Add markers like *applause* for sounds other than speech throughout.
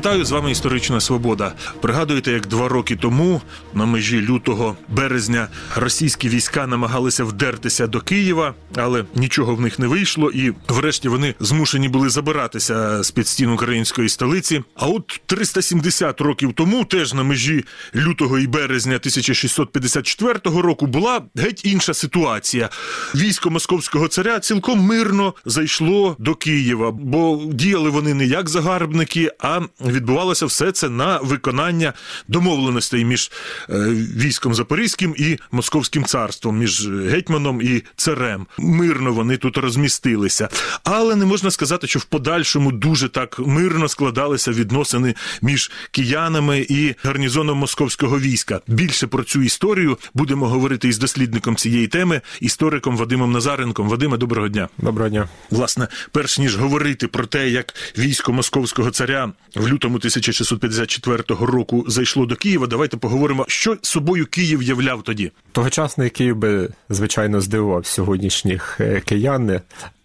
Вітаю з вами історична свобода. Пригадуєте, як два роки тому, на межі лютого березня, російські війська намагалися вдертися до Києва, але нічого в них не вийшло, і врешті вони змушені були забиратися з під стін української столиці. А от 370 років тому, теж на межі лютого і березня 1654 року, була геть інша ситуація. Військо московського царя цілком мирно зайшло до Києва, бо діяли вони не як загарбники, а відбувалося все це на виконання домовленостей між е, військом Запорізьким і Московським царством, між гетьманом і царем. Мирно вони тут розмістилися. Але не можна сказати, що в подальшому дуже так мирно складалися відносини між киянами і гарнізоном московського війська. Більше про цю історію будемо говорити із дослідником цієї теми, істориком Вадимом Назаренком. Вадиме, доброго дня. Доброго дня. Власне, перш ніж говорити про те, як військо московського царя в лютому 1654 року зайшло до Києва, давайте поговоримо, що собою Київ являв тоді. Тогочасний Київ би, звичайно, здивував сьогоднішніх е, киян.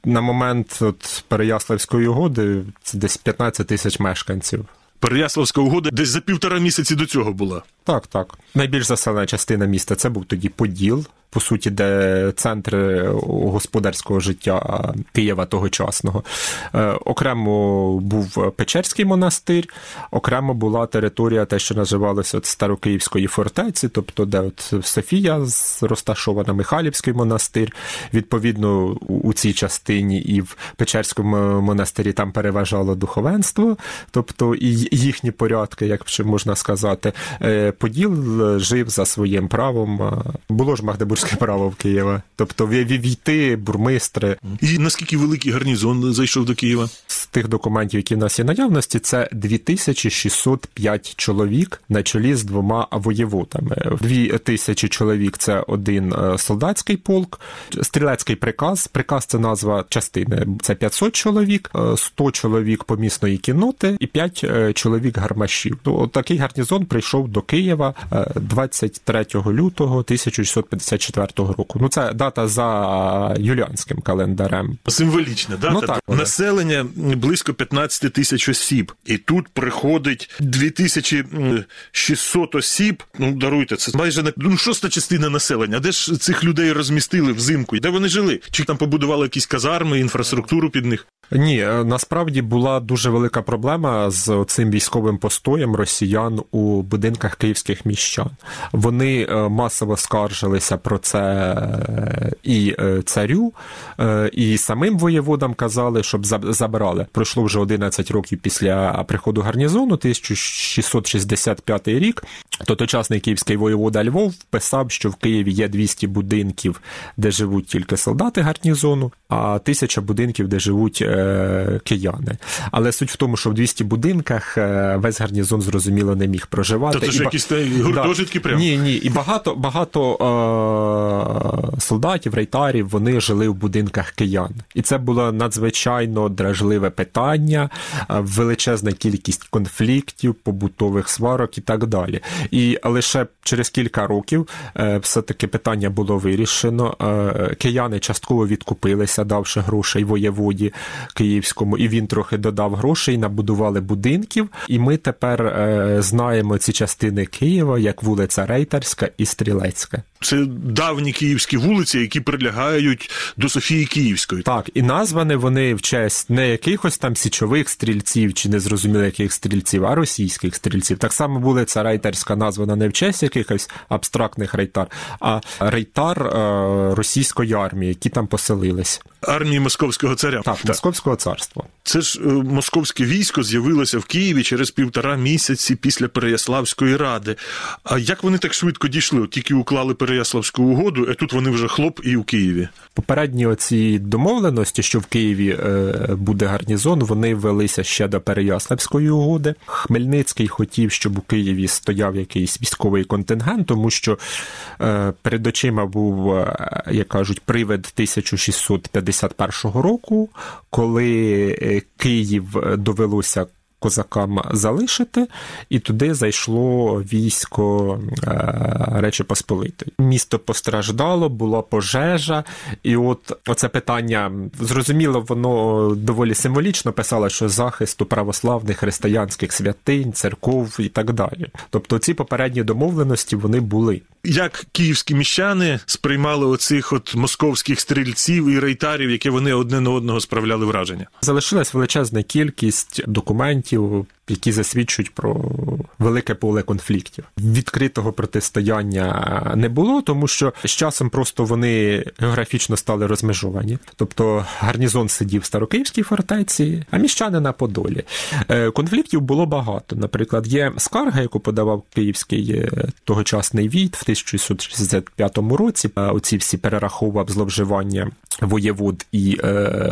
На момент от Переяславської угоди це десь 15 тисяч мешканців. Переяславська угода десь за півтора місяці до цього була. Так, так. Найбільш заселена частина міста це був тоді Поділ, по суті, де центр господарського життя Києва тогочасного. Е, окремо був Печерський монастир, окремо була територія, те, що називалося Старокиївської фортеці, тобто де от Софія розташована, Михайлівський монастир. Відповідно, у цій частині і в Печерському монастирі там переважало духовенство, тобто і їхні порядки, як можна сказати. Е, Поділ жив за своїм правом. Було ж Магдебурзьке право в Києва. Тобто війти бурмистри. І наскільки великий гарнізон зайшов до Києва? З тих документів, які в нас є наявності, це 2605 чоловік на чолі з двома воєводами. 2000 чоловік це один е, солдатський полк, стрілецький приказ. Приказ це назва частини. Це 500 чоловік, 100 е, чоловік помісної кінноти і 5 е, чоловік гармашів. То такий гарнізон прийшов до Києва 23 лютого 1654 року. Ну це дата за юліанським календарем. Символічна дата. Ну, так, Населення близько 15 тисяч осіб, і тут приходить 2600 осіб. Ну даруйте, це майже не ну, шоста частина населення. Де ж цих людей розмістили взимку? Де вони жили? Чи там побудували якісь казарми, інфраструктуру під них? Ні, е, насправді була дуже велика проблема з цим військовим постоєм росіян у будинках київських міщан. Вони е, масово скаржилися про це е, і царю, і самим воєводам казали, щоб забирали. Пройшло вже 11 років після приходу гарнізону, 1665 рік. То тогочасний київський воєвода Львов писав, що в Києві є 200 будинків, де живуть тільки солдати гарнізону, а тисяча будинків, де живуть кияни. Але суть в тому, що в 200 будинках е, весь гарнізон зрозуміло не міг проживати. Тобто ж якісь гуртожитки прямо? Ні, ні. І багато багато е, солдатів, рейтарів вони жили в будинках киян. І це було надзвичайно дражливе питання, е, величезна кількість конфліктів, побутових сварок і так далі. І лише через кілька років е, все-таки питання було вирішено. Е, кияни частково відкупилися, давши грошей воєводі київському, і він трохи додав грошей, набудували будинків. І ми тепер е, знаємо ці частини Києва як вулиця Рейтерська і Стрілецька. Це давні київські вулиці, які прилягають до Софії Київської. Так, і названі вони в честь не якихось там січових стрільців чи незрозуміло яких стрільців, а російських стрільців. Так само вулиця Рейтерська названа не в честь якихось абстрактних рейтар, а рейтар е, російської армії, які там поселились. Армії Московського царя. Так, так. Московського царства. Це ж е, московське військо з'явилося в Києві через півтора місяці після Переяславської ради. А як вони так швидко дійшли? От тільки уклали Переяславську угоду, а тут вони вже хлоп і у Києві. Попередні оці домовленості, що в Києві е, буде гарнізон, вони велися ще до Переяславської угоди. Хмельницький хотів, щоб у Києві стояв якийсь військовий контингент, тому що е, перед очима був, як кажуть, привид 1651 року, коли Київ довелося козакам залишити, і туди зайшло військо е, Речі Посполитої. Місто постраждало, була пожежа, і от оце питання зрозуміло, воно доволі символічно писало, що захисту православних християнських святинь, церков і так далі. Тобто ці попередні домовленості вони були. Як київські міщани сприймали оцих от московських стрільців і рейтарів, які вони одне на одного справляли враження? Залишилась величезна кількість документів, які засвідчують про велике поле конфліктів. Відкритого протистояння не було, тому що з часом просто вони географічно стали розмежовані. Тобто гарнізон сидів в Старокиївській фортеці, а міщани на Подолі. Е, Конфліктів було багато. Наприклад, є скарга, яку подавав київський е, тогочасний війт в 1665 році. Е, Оці всі перераховував зловживання воєвод і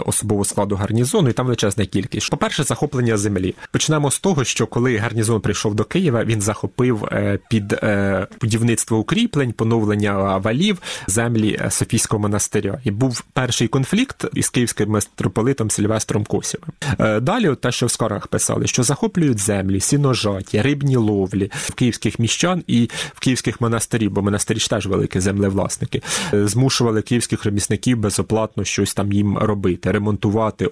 особового складу гарнізону, і там величезна кількість. По-перше, захоплення землі. Почнемо з того, що коли гарнізон прийшов до Києва, він захопив е, під е, будівництво укріплень, поновлення валів землі Софійського монастиря. І був перший конфлікт із київським митрополитом Сильвестром Косівим. Е, далі, те, що в скаргах писали, що захоплюють землі, сіножаті, рибні ловлі в київських міщан і в київських монастирів, бо монастирі ж теж великі землевласники, змушували київських ремісників безоплатно щось там їм робити, ремонтувати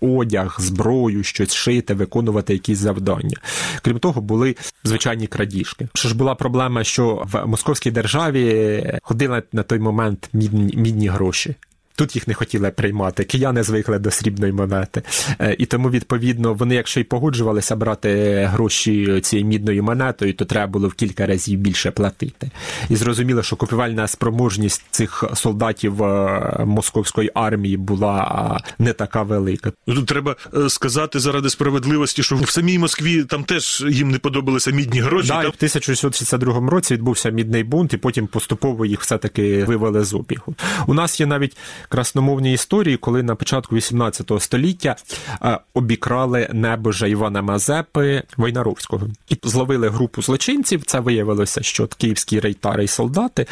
одяг, зброю, щось шити, виконувати якісь завдання. Крім того, були звичайні крадіжки. Що ж була проблема, що в московській державі ходили на той момент мідні, мідні гроші. Тут їх не хотіли приймати. Кияни звикли до срібної монети. Е, І тому, відповідно, вони, якщо й погоджувалися брати гроші цією мідною монетою, то треба було в кілька разів більше платити. І зрозуміло, що купівельна спроможність цих солдатів е, московської армії була не така велика. Ну, Тут треба е, сказати заради справедливості, що в самій Москві там теж їм не подобалися мідні гроші. Да, і в 1662 році відбувся мідний бунт, і потім поступово їх все-таки вивели з обігу. У нас є навіть красномовні історії, коли на початку 18 століття е, обікрали небожа Івана Мазепи Войнаровського і зловили групу злочинців. Це виявилося, що київські рейтари і солдати.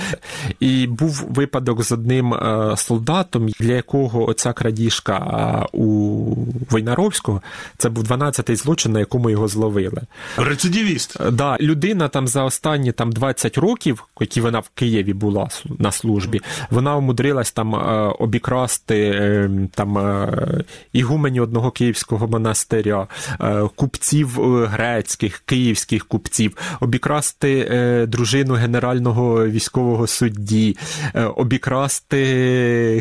І був випадок з одним е, солдатом, для якого оця крадіжка е, у Войнаровського це був 12-й злочин, на якому його зловили. Рецидивіст. Е, Да, людина там за останні там 20 років, які вона в Києві була на службі, вона умудрилась там обікрасти е, там е, ігумені одного київського монастиря, е, купців е, грецьких, київських купців, обікрасти дружину генерального військового судді, обікрасти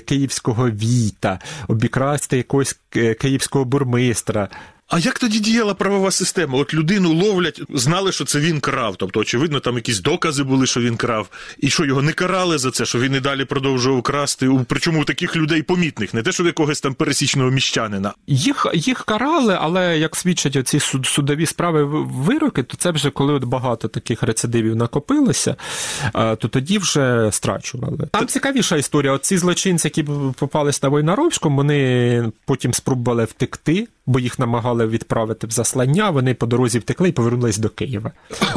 київського віта, обікрасти якогось київського бурмистра. А як тоді діяла правова система? От людину ловлять, знали, що це він крав. Тобто, очевидно, там якісь докази були, що він крав. І що його не карали за це, що він і далі продовжував красти. Причому у таких людей помітних, не те, що в якогось там пересічного міщанина. Їх, їх карали, але як свідчать оці суд, судові справи вироки, то це вже коли от багато таких рецидивів накопилося, е, то тоді вже страчували. Там цікавіша історія. Оці злочинці, які попались на Войнаровському, вони потім спробували втекти, бо їх намагали відправити в заслання. Вони по дорозі втекли і повернулись до Києва.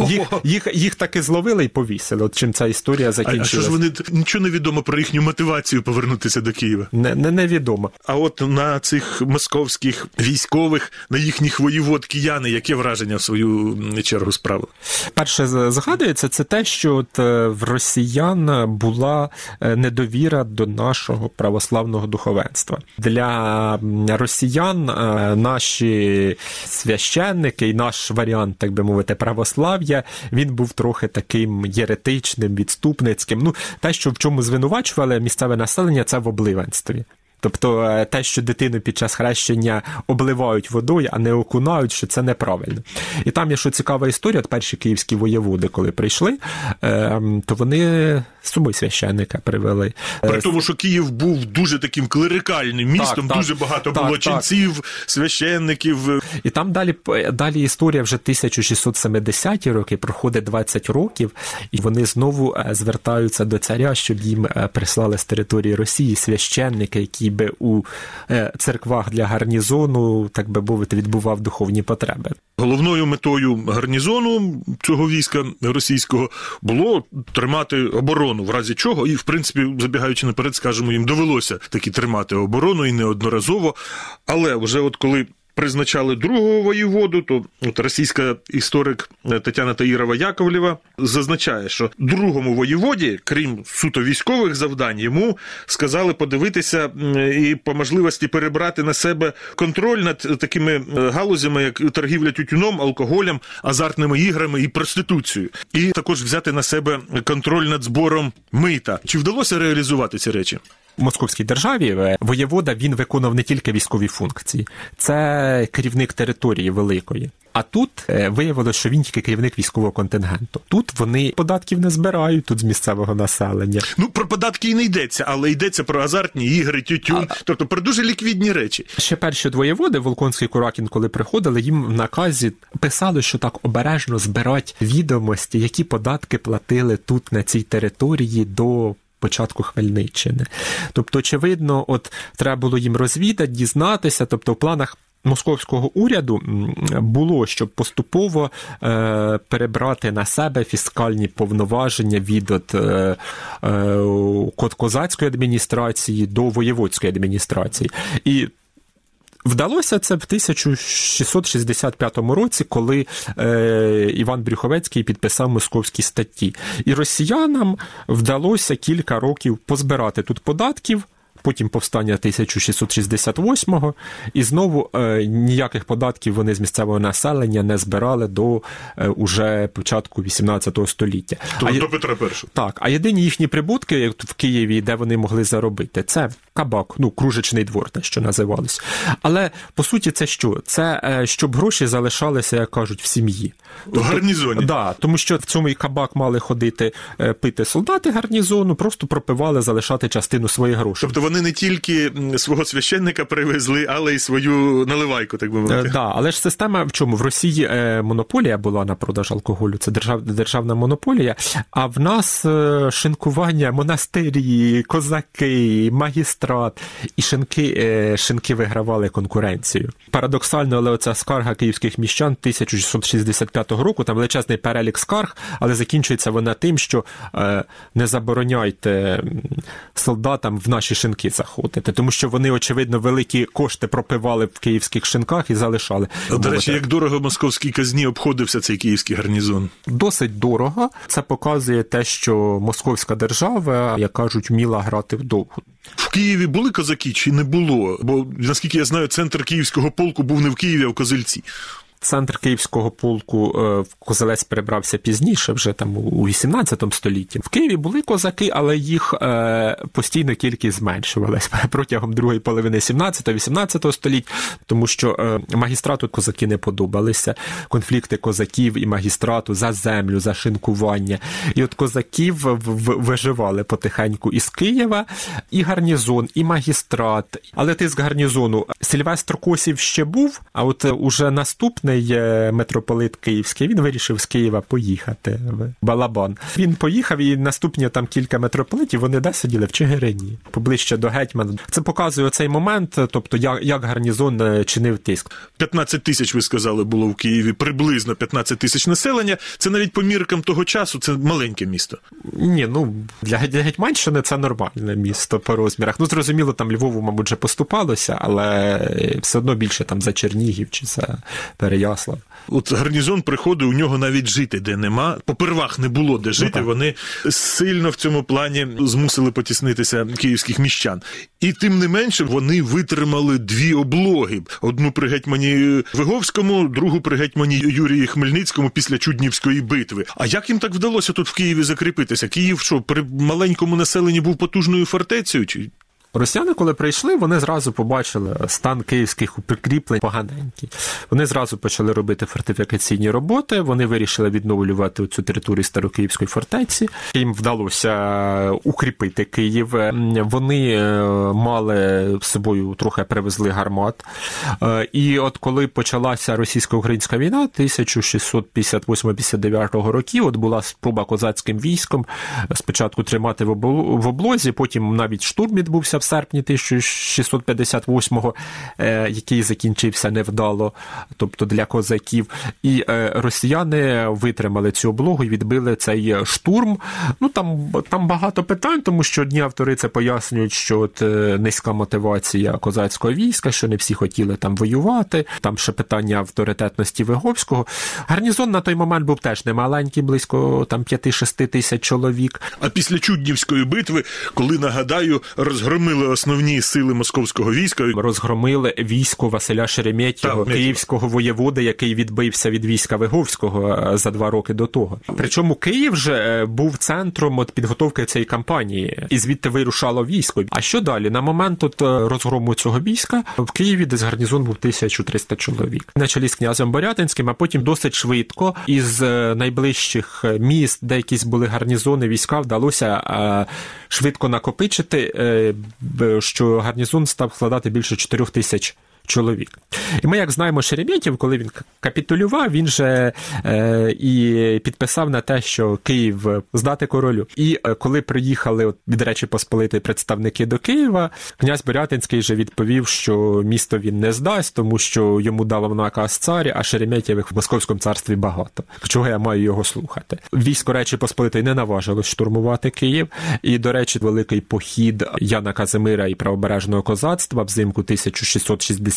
Їх, їх, їх таки зловили і повісили. От чим ця історія А, а що ж вони нічого не відомо про їхню мотивацію повернутися до Києва? Не, не, невідомо. А от на цих московських військових, на їхніх воєвод кияни, яке враження в свою чергу справили? Перше згадується це те, що от е, в росіян була е, недовіра до нашого православного духовенства. Для росіян е, наші священники і наш варіант, так би мовити, православ'я, він був трохи таким єретичним, відступницьким. Ну, те, що в чому звинувачували місцеве населення, це в обливенстві. Тобто е, те, що дитину під час хрещення обливають водою, а не окунають, що це неправильно. І там є що цікава історія, от перші київські воєводи, коли прийшли, е, то вони з собою священника привели. Е, При тому, що Київ був дуже таким клерикальним містом, так. дуже багато Так, було ченців, священників. І там далі, далі історія вже 1670-ті роки, проходить 20 років, і вони знову е, звертаються до царя, щоб їм е, прислали з території Росії священники, які би у е, церквах для гарнізону, так би мовити, відбував духовні потреби. Головною метою гарнізону цього війська російського було тримати оборону, в разі чого, і в принципі, забігаючи наперед, скажемо, їм довелося таки тримати оборону і неодноразово. Але вже от коли призначали другого воєводу, то от російська історик е, Тетяна Таїрова Яковлєва зазначає, що другому воєводі, крім суто військових завдань, йому сказали подивитися і по можливості перебрати на себе контроль над такими е, галузями, як торгівля тютюном, алкоголем, азартними іграми і проституцією, і також взяти на себе контроль над збором мита. Чи вдалося реалізувати ці речі? В Московській державі е, воєвода він виконував не тільки військові функції, це керівник території великої. А тут е, виявилося, що він тільки керівник військового контингенту. Тут вони податків не збирають тут з місцевого населення. Ну про податки і не йдеться, але йдеться про азартні ігри, тютюн, тобто про дуже ліквідні речі. Ще перші воєводи, Волконський Куракін, коли приходили, їм в наказі писали, що так обережно збирать відомості, які податки платили тут на цій території до. Початку Хмельниччини. Тобто, очевидно, от треба було їм розвідати, дізнатися. Тобто, в планах московського уряду було, щоб поступово е, перебрати на себе фіскальні повноваження від от, е, е, козацької адміністрації до воєводської адміністрації. І Вдалося це в 1665 році, коли е, Іван Брюховецький підписав московські статті. І росіянам вдалося кілька років позбирати тут податків. Потім повстання 1668-го, і знову е, ніяких податків вони з місцевого населення не збирали до е, уже початку 18 століття. Тобто є- до Петра І. так, а єдині їхні прибутки як в Києві, де вони могли заробити, це кабак, ну кружечний двор, те, що називалось. Але по суті, це що? Це е, щоб гроші залишалися, як кажуть, в сім'ї. В гарнізоні. Да, тому що в цьому і кабак мали ходити пити солдати гарнізону, просто пропивали залишати частину своїх грошей. Тобто вони не тільки свого священника привезли, але й свою наливайку, так би Е, мовити. Да, але ж система в чому? В Росії е, монополія була на продаж алкоголю, це держав, державна монополія. А в нас е, шинкування, монастирі, козаки, магістрат і шинки, шинки вигравали конкуренцію. Парадоксально, але оця скарга київських міщан 1665 року, там величезний перелік скарг, але закінчується вона тим, що не забороняйте солдатам в наші шинки заходити, тому що вони, очевидно, великі кошти пропивали в київських шинках і залишали. До речі, як дорого московській казні обходився цей київський гарнізон. досить дорого. Це показує те, що московська держава, як кажуть, вміла грати вдовго. В Києві були козаки чи не було? Бо наскільки я знаю, центр київського полку був не в Києві, а в Козельці. Центр київського полку е, в Козелець перебрався пізніше, вже там у 18 столітті. В Києві були козаки, але їх е, постійно кількість зменшувалась *laughs* протягом другої половини 17-18 століть, тому що е, магістрату козаки не подобалися. Конфлікти козаків і магістрату за землю, за шинкування. І от козаків виживали потихеньку із Києва, і гарнізон, і магістрат. Але ти з гарнізону Сильвестр Косів ще був, а от уже наступний е, митрополит Київський він вирішив з Києва поїхати в Балабан. Він поїхав, і наступні там кілька митрополитів вони де сиділи в Чигирині, поближче до гетьмана. Це показує цей момент, тобто як, як гарнізон е, чинив тиск. 15 тисяч, ви сказали, було в Києві, приблизно 15 тисяч населення. Це навіть по міркам того часу, це маленьке місто. Ні, ну для, Гетьманщини це нормальне місто по розмірах. Ну, зрозуміло, там Львову, мабуть, вже поступалося, але все одно більше там за Чернігів чи за Переяслав. От гарнізон приходить, у нього навіть жити де нема. Попервах не було де жити. так. Вони сильно в цьому плані змусили потіснитися київських міщан. І тим не менше вони витримали дві облоги: одну при гетьмані Виговському, другу при гетьмані Юрії Хмельницькому після Чуднівської битви. А як їм так вдалося тут в Києві закріпитися? Київ що при маленькому населенні був потужною фортецею? Чи Росіяни, коли прийшли, вони зразу побачили стан київських прикріплень поганенький. Вони зразу почали робити фортифікаційні роботи. Вони вирішили відновлювати цю територію старокиївської фортеці. Їм вдалося укріпити Київ. Вони е, мали з собою трохи привезли гармат. Е, І от коли почалася російсько-українська війна 1658-59 років, от була спроба козацьким військом спочатку тримати в облозі, потім навіть штурм відбувся в серпні 1658-го, е, який закінчився невдало, тобто для козаків. І е, росіяни витримали цю облогу і відбили цей штурм. Ну там, там багато питань, тому що одні автори це пояснюють, що от е, низька мотивація козацького війська, що не всі хотіли там воювати. Там ще питання авторитетності Виговського. Гарнізон на той момент був теж немаленький, близько там 5-6 тисяч чоловік. А після Чуднівської битви, коли нагадаю, розгромили основні сили московського війська. Розгромили військо Василя Шереметьєва, київського воєводи, який відбився від війська Виговського е, за два роки до того. Причому Київ же е, був центром от підготовки цієї кампанії, і звідти вирушало військо. А що далі? На момент от е, розгрому цього війська в Києві десь гарнізон був 1300 чоловік. На чолі з князем Борятинським, а потім досить швидко із найближчих міст, де якісь були гарнізони війська, вдалося швидко накопичити, що гарнізон став складати більше 4 тисяч чоловік. І ми, як знаємо, Шереметєв, коли він капітулював, він же е, і підписав на те, що Київ здати королю. І е, коли приїхали от, від Речі Посполитої представники до Києва, князь Борятинський же відповів, що місто він не здасть, тому що йому дав наказ цар, а Шереметєвих в Московському царстві багато. Чого я маю його слухати? Військо Речі Посполитої не наважилось штурмувати Київ. І, до речі, великий похід Яна Казимира і правобережного козацтва взимку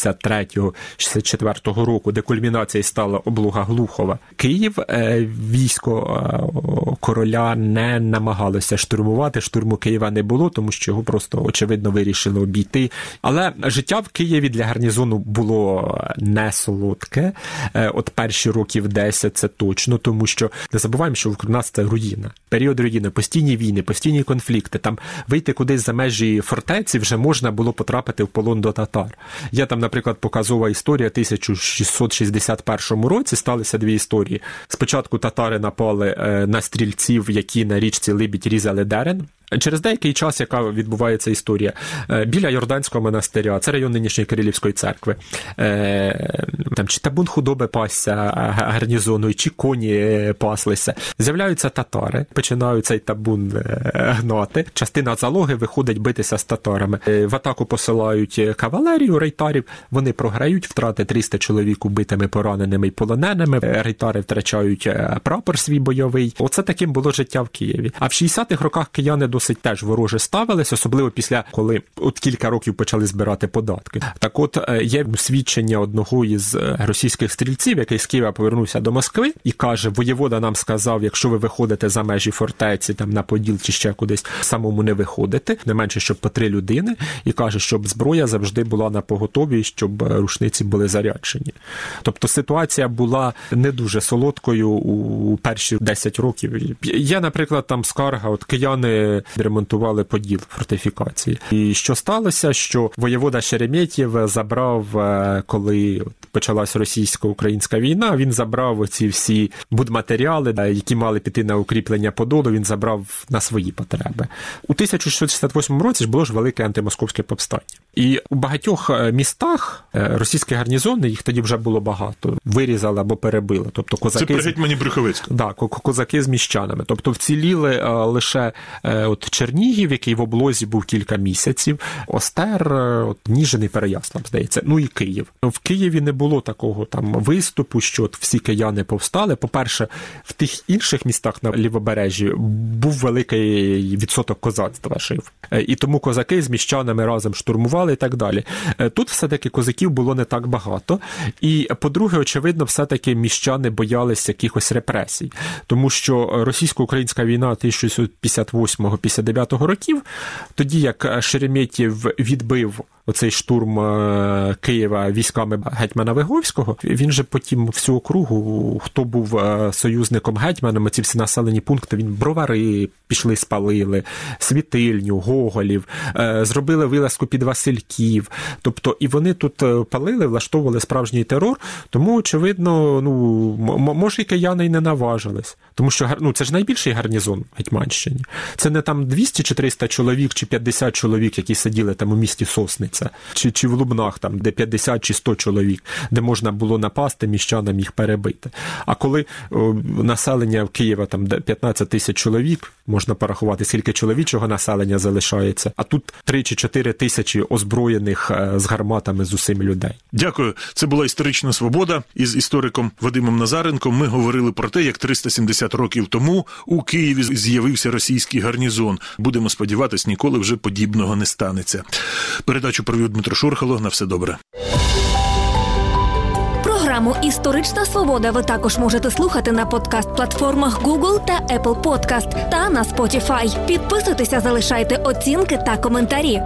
1663-64 року, де кульмінацією стала облуга Глухова. Київ е, військо е, короля не намагалося штурмувати. Штурму Києва не було, тому що його просто очевидно вирішили обійти. Але життя в Києві для гарнізону було не солодке. Е, От перші років 10 це точно, тому що не забуваємо, що в нас це руїна. Період руїни, постійні війни, постійні конфлікти. Там вийти кудись за межі фортеці вже можна було потрапити в полон до татар. Є там, наприклад, показова історія 1661 році. Сталися дві історії. Спочатку татари напали е, на стрільців, які на річці Либідь різали дерен. Через деякий час, яка відбувається історія, е, біля Йорданського монастиря, це район нинішньої Кирилівської церкви, е, там чи табун худоби пасся е, гарнізону, чи коні паслися. З'являються татари, починають цей табун гнати. Частина залоги виходить битися з татарами. В атаку посилають кавалерію рейтарів. Вони програють, втрати 300 чоловік убитими, пораненими і полоненими. Рейтари втрачають прапор свій бойовий. Оце таким було життя в Києві. А в 60-х роках кияни досить теж вороже ставились, особливо після коли от кілька років почали збирати податки. Так, от е, є свідчення одного із е, російських стрільців, який з Києва повернувся до Москви, і каже: воєвода нам сказав, якщо ви виходите за межі фортеці, там на Поділ чи ще кудись, самому не виходити, не менше, щоб по три людини, і каже, щоб зброя завжди була на поготові, щоб е, рушниці були заряджені. Тобто ситуація була не дуже солодкою у перші 10 років. Є, наприклад, там скарга, от кияни ремонтували поділ фортифікації. І що сталося? Що воєвода Шереметєв забрав, е, коли почалась російсько-українська війна, він забрав оці всі будматеріали, які мали піти на укріплення подолу, він забрав на свої потреби. У 1668 році ж було ж велике антимосковське повстання. І у багатьох е, містах е, російські гарнізони, їх тоді вже було багато, вирізали або перебили. Тобто Це козаки. при з- гетьмані Брюховецька. Да, ко- козаки з міщанами. Тобто вціліли е, лише от Чернігів, який в облозі був кілька місяців, Остер, от Ніжин і Переяслав, здається, ну і Київ. В Києві не було такого там виступу, що от всі кияни повстали. По-перше, в тих інших містах на лівобережжі був великий відсоток козацтва жив. І тому козаки з міщанами разом штурмували і так далі. Е, Тут все-таки козаків було не так багато. І по-друге, очевидно, все-таки міщани боялися якихось репресій, тому що російсько-українська війна 1658-59 років, тоді як Шереметєв відбив оцей штурм е, Києва військами гетьмана Виговського, він же потім всю округу, хто був е, союзником гетьманом, ці всі населені пункти, він бровари пішли, спалили, світильню, Гоголів, е, зробили вилазку під Василь. Васильків. Тобто, і вони тут е, палили, влаштовували справжній терор. Тому, очевидно, ну може, і кияни й не наважились. Тому що ну, це ж найбільший гарнізон в Гетьманщині. Це не там 200 чи 300 чоловік, чи 50 чоловік, які сиділи там у місті Сосниця, чи, чи в Лубнах, там, де 50 чи 100 чоловік, де можна було напасти, міщанам їх перебити. А коли о, населення Києва там 15 тисяч чоловік, можна порахувати, скільки чоловічого населення залишається, а тут 3 чи 4 тисячі озброєних е, з гарматами з усім людей. Дякую. Це була історична свобода. Із істориком Вадимом Назаренком ми говорили про те, як 370 років тому у Києві з'явився російський гарнізон. Будемо сподіватись, ніколи вже подібного не станеться. Передачу провів Дмитро Шурхало. На все добре. Програму Історична свобода ви також можете слухати на подкаст-платформах Google та Apple Podcast та на Spotify. Підписуйтеся, залишайте оцінки та коментарі.